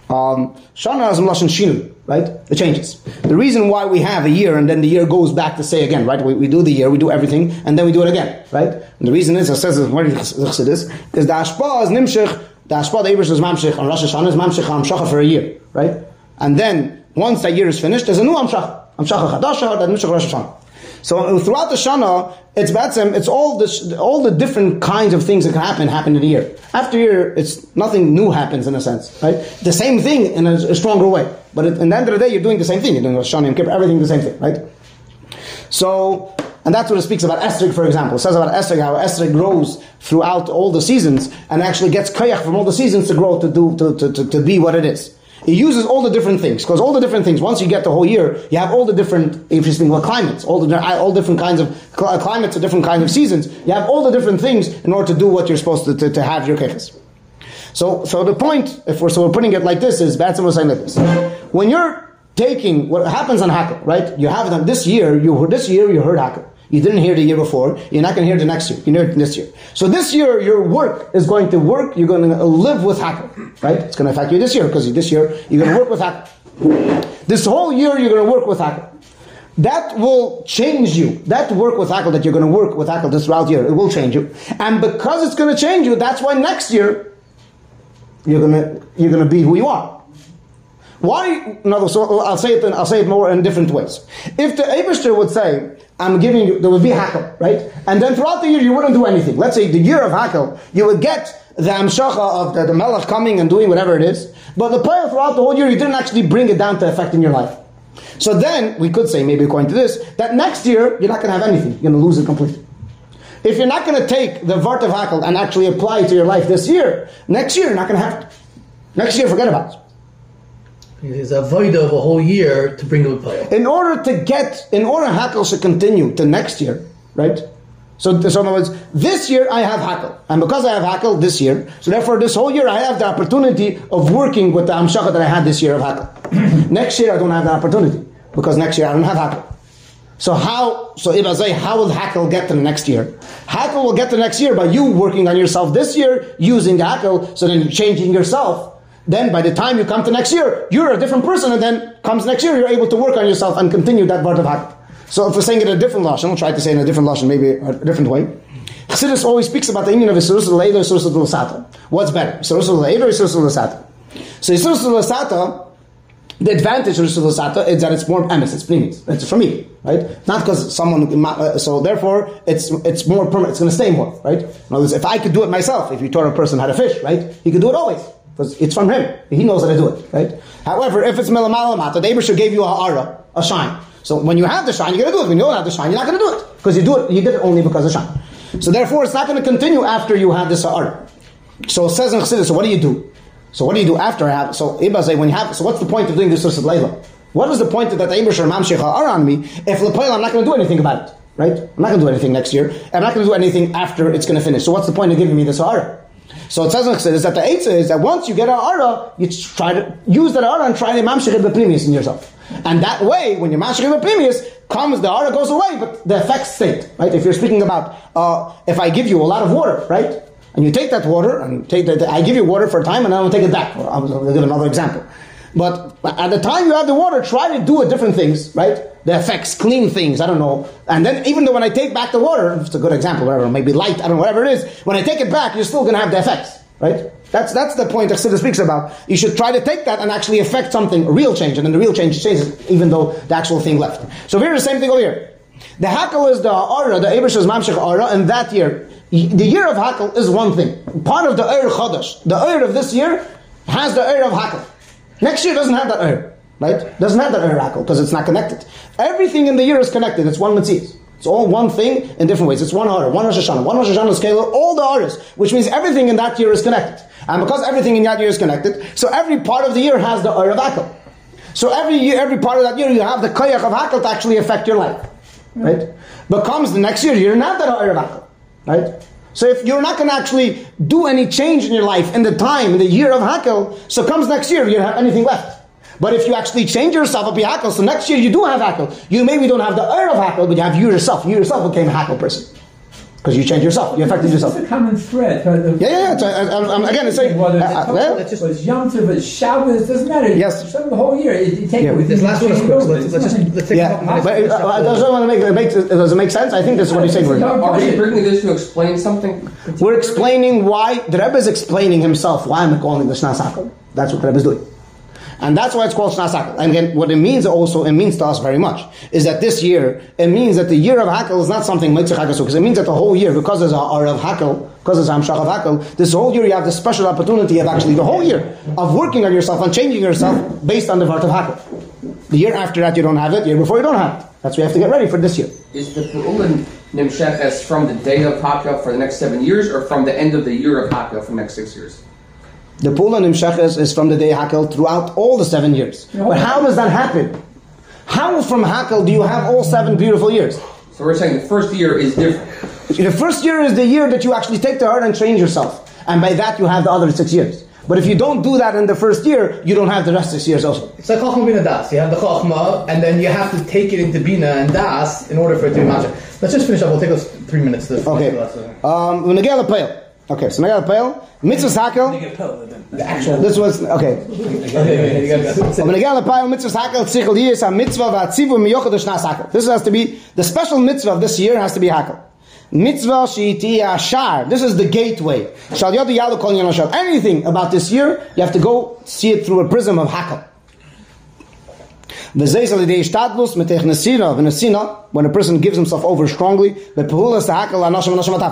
Um, Shana is Lashon Shinu, right? It changes. The reason why we have a year and then the year goes back to say again, right? We, we do the year, we do everything, and then we do it again, right? And the reason is, it says it is because the Ashpa is Nimshich, the Ashpa, the Abish is Mamshich, and Rosh Hashanah is Mamshich Amshacha for a year, right? And then once that year is finished, there's a new Amshach. Amshach Chadasha, that Mishach Rosh Hashanah. So throughout the Shana, it's Batsem, it's all this, all the different kinds of things that can happen, happen in a year. After a year, it's nothing new happens in a sense, right? The same thing in a, a stronger way. But at, the end of the day, you're doing the same thing. You're doing Rosh Hashanah Kippur, everything the same thing, right? So, and that's what it speaks about Esrig, for example. It says about Esrig how Esrig grows throughout all the seasons and actually gets kayach from all the seasons to grow to do to, to, to, to be what it is. He uses all the different things because all the different things. Once you get the whole year, you have all the different interesting climates, all the all different kinds of uh, climates, or different kinds of seasons. You have all the different things in order to do what you're supposed to, to, to have your keches. So, so the point, if we're so we're putting it like this, is Batson was saying like this: when you're taking what happens on Hakel, right? You have them this year. You this year you heard Hakel. You didn't hear the year before. You're not going to hear the next year. You hear it this year. So this year, your work is going to work. You're going to live with Hakel, right? It's going to affect you this year because this year you're going to work with Hakel. This whole year you're going to work with Hakel. That will change you. That work with Hakel that you're going to work with Hakel this throughout year, it will change you. And because it's going to change you, that's why next year you're going to you're going to be who you are. Why? No, so I'll say it. I'll say it more in different ways. If the Abishter would say, "I'm giving you," there would be hakel, right? And then throughout the year, you wouldn't do anything. Let's say the year of hakel, you would get the amshacha of the, the melech coming and doing whatever it is. But the prayer throughout the whole year, you didn't actually bring it down to effect in your life. So then we could say, maybe according to this, that next year you're not going to have anything. You're going to lose it completely. If you're not going to take the vart of hakel and actually apply it to your life this year, next year you're not going to have it. Next year, forget about it. It's a void of a whole year to bring a pile. In order to get, in order hakel to continue to next year, right? So, so in other words, this year I have hakel, and because I have hakel this year, so therefore this whole year I have the opportunity of working with the amshaka that I had this year of hakel. <clears throat> next year I don't have that opportunity because next year I don't have hakel. So how, so Ibazay, how will Hakel get to the next year? Hakel will get to the next year by you working on yourself this year, using Hakel, so then changing yourself, then by the time you come to next year, you're a different person, and then comes next year, you're able to work on yourself and continue that part of hak. So if we're saying it in a different lashon, we'll try to say it in a different lashon, maybe a different way. Chassidus always speaks about the union of Isurus al or Isurus al What's better, Isurus al or Isurus al So Yisur Lasata, the advantage of Yisur Lasata is that it's more emes, it's premies, it's for me, right? Not because someone, so therefore it's it's more permanent, it's going to stay more, right? In other words, if I could do it myself, if you taught a person how to fish, right, he could do it always. Because it's from him. He knows how to do it, right? However, if it's Milamala the Abishur gave you a ara, a shine. So when you have the shine, you're going to do it. When you don't have the shine, you're not going to do it. Because you do it, you did it only because of shine. So therefore, it's not going to continue after you have this ara. So it says in Chassidus, so what do you do? So what do you do after I have? So Ibba say when you have. So what's the point of doing this Sussad Layla? What is the point of that the Ibashar Mamshech are on me if Lepoil I'm not going to do anything about it, right? I'm not going to do anything next year. I'm not going to do anything after it's going to finish. So what's the point of giving me this Sahara? So it says in Chassidus that the Eitzah is that once you get an Ara, you try to use that Ara and try to Mamshech the previous in yourself. And that way, when you're the previous, comes the Ara goes away, but the effects stay, right? If you're speaking about, uh, if I give you a lot of water, right? And you take that water and take that, I give you water for a time and I will take it back. I'll give another example. But at the time you have the water, try to do different things, right? The effects, clean things, I don't know. And then even though when I take back the water, it's a good example, whatever, maybe light, I don't know, whatever it is, when I take it back, you're still going to have the effects, right? That's, that's the point Chassidus speaks about. You should try to take that and actually affect something, a real change, and then the real change changes, even though the actual thing left. So here's the same thing over here. The hakel is the ara, the Abish is mamshech ara, and that year, the year of hakel is one thing. Part of the Eir Chodesh, the Eir of this year, has the Eir of hakel. Next year doesn't have that Eir, right? Doesn't have that hakel because it's not connected. Everything in the year is connected. It's one mitzvah. It's all one thing in different ways. It's one Ara, one Rosh Hashanah, one Rosh Hashanah scale, all the Aras, which means everything in that year is connected. And because everything in that year is connected, so every part of the year has the Eir of hakel. So every year, every part of that year, you have the koyach of hakel to actually affect your life, mm. right? But comes the next year, you're not that Eir of hakel, right? So if you're not going to actually do any change in your life in the time, in the year of Hakel, so comes next year, you don't have anything left. But if you actually change yourself, it'll be Hakel. So next year you do have Hakel. You maybe don't have the Ur of Hakel, but you have you yourself. You yourself became a Hakel person. Because you changed yourself. You affected yourself. It's a common thread. Uh, Yeah, yeah, yeah. It's, uh, I'm- I'm- again, it's saying, Whether uh, it's uh, Tov- well, it's just Yom Tov, it's Shabbos, it doesn't matter. Yes. Some the whole year. It, it take Yeah. it. This last one is change quick. over. Let's, It's let's just nothing- let's take yeah. a. But uh, uh, I just want to make it makes, does it make sense? I think this is what he's saying. Are we bringing this to explain something? We're explaining why the Rebbe is explaining himself. Why I'm calling the Shnas Hakel? That's what the Rebbe is doing. And that's why it's called Shnas Hakel. And again, what it means also, it means to us very much, is that this year, it means that the year of Hakel is not something Mitzvah Hakel, because it means that the whole year, because there's a R of Hakel, because there's Hamshach of Hakel, this whole year you have the special opportunity of actually the whole year of working on yourself and changing yourself based on the Vart of Hakel. The year after that you don't have it, the year before you don't have it. That's why you have to get ready for this year. Is the Pu'ulin Nimsheches from the day of Hakel for the next seven years, or from the end of the year of Hakel for the next six years? The Pula Nimsheches is from the day Hakel throughout all the seven years. But how does that happen? How from Hakel do you have all seven beautiful years? So we're saying the first year is different. The first year is the year that you actually take the heart and change yourself. And by that you have the other six years. But if you don't do that in the first year, you don't have the rest of six years also. It's like Chochma Bina Das. You have the Chochma, and then you have to take it into Bina and Das in order for it to be Masha. Let's just finish up. We'll take us three minutes to Okay. Um, Nagel Pale. Okay, so Nagel Pale. Mitzvah Hakel. The actual. This was, okay. Okay, you gotta go. Aber Nagel Mitzvah Hakel, Tzichel hier is a mitzvah v'atzivu miyochad u'shnas Hakel. This has to be, the special mitzvah of this year has to be Hakel. Mitzvah she'iti ashar. This is the gateway. Shal yodu yalu kol yon. Anything about this year, you have to go see it through a prism of Hakel. When a person gives himself over strongly, he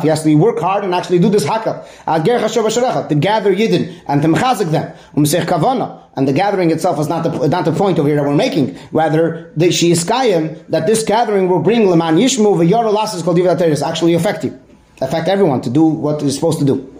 has to work hard and actually do this v'sharecha, to gather yidden, and to mechazik them. And the gathering itself is not the, not the point over here that we're making. Rather, the, she is kayim, that this gathering will bring leman yishmu v'yoro lasses kol actually effective. Affect everyone to do what is supposed to do.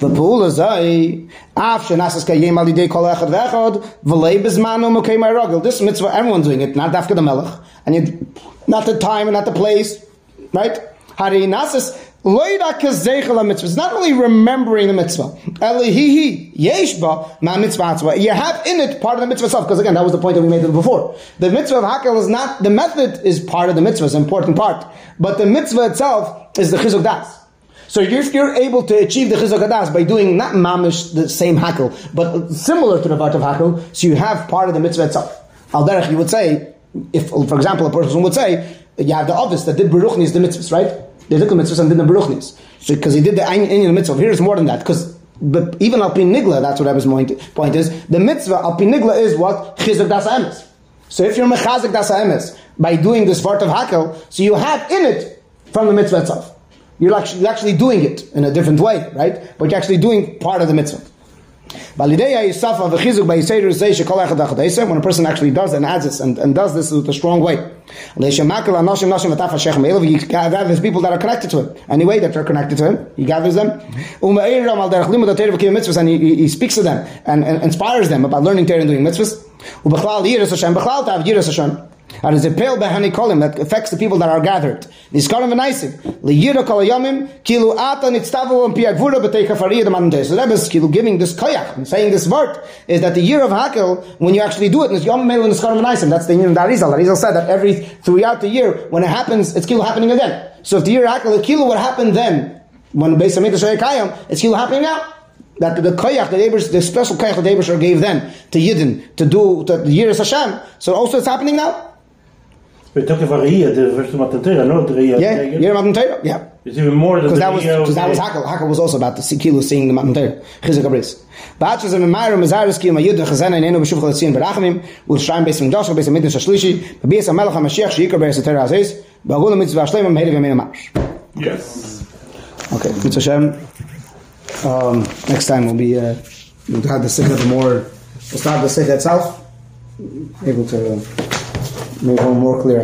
V'pula zay af shenasas kayem al idei kol echad v'echad v'lei bezmanu mokei ma'rogel. This mitzvah, everyone's doing it, not dafka the melech, and you, not the time and not the place, right? Hari nasas it's not only remembering the mitzvah. Elihihi yeshba ma mitzvah You have in it part of the mitzvah itself, because again, that was the point that we made before. The mitzvah of hakel is not the method is part of the mitzvah, it's an important part, but the mitzvah itself is the chizuk das. So if you're able to achieve the chizuk hadas by doing not mamish the same hakel, but similar to the vart of hakel, so you have part of the mitzvah itself. Al derech, you would say, if for example a person would say, you have the others that did beruchnis the mitzvahs, right? They did the mitzvahs and did the beruchnis. So because he did the in the mitzvah. Here is more than that because but even al pi nigla, that's what Rebbe's point, point is. The mitzvah al pi nigla is what chizuk das emes. So if you're mechazik das emes by doing this part of hakel, so you have in it from the mitzvah itself. You're actually, you're actually doing it in a different way, right? But you're actually doing part of the mitzvah. When a person actually does and adds this and, and does this with a strong way. Gathers people that are connected to him. Anyway, that are connected to him, he gathers them. Mm-hmm. And he, he speaks to them and, and inspires them about learning Torah and doing mitzvahs. And it's a pale behani kolim that affects the people that are gathered. Niskarim v'naisim. Liyira kol yomim, kilu ata nitztavu and piagvura b'tei kafariyah the So Rebbe is kilu giving this koyach, and saying this word, is that the year of Hakel, when you actually do it, is yom mele niskarim v'naisim. That's the year of Darizal. Darizal said that every, throughout the year, when it happens, it's kilu happening again. So if the year of Hakel, the kilu what happened then, when Beis Hamikdash Kayam, it's kilu happening now that the koyach, the Ebersh, the special koyach the Ebersh gave then to Yidden to do to the Yiras Hashem. So also it's happening now. We're talking about here, the first Matan Torah, not the Riyah. Yeah, Yira Matan Torah. Yeah. It's even more than Because the that was because that was Hakel. Hakel was also about the Kilu seeing the Matan Torah. Chizuk Abris. Ba'achas of Memayra Mazaris Kiyum Ayud Chazana Inenu B'Shuv Chalatzin Berachamim U'Shrayim Beis Mikdash Beis Hamikdash Hashlishi B'Bias HaMelech HaMashiach Sheikar Beis HaTorah Aziz Ba'agul HaMitzvah Shleim HaMehediv Yamin HaMash Yes. Okay, Mitzvah Hashem. Um, next time we'll be uh, we'll have the sikha the more we'll start the sikha itself able to make it more clear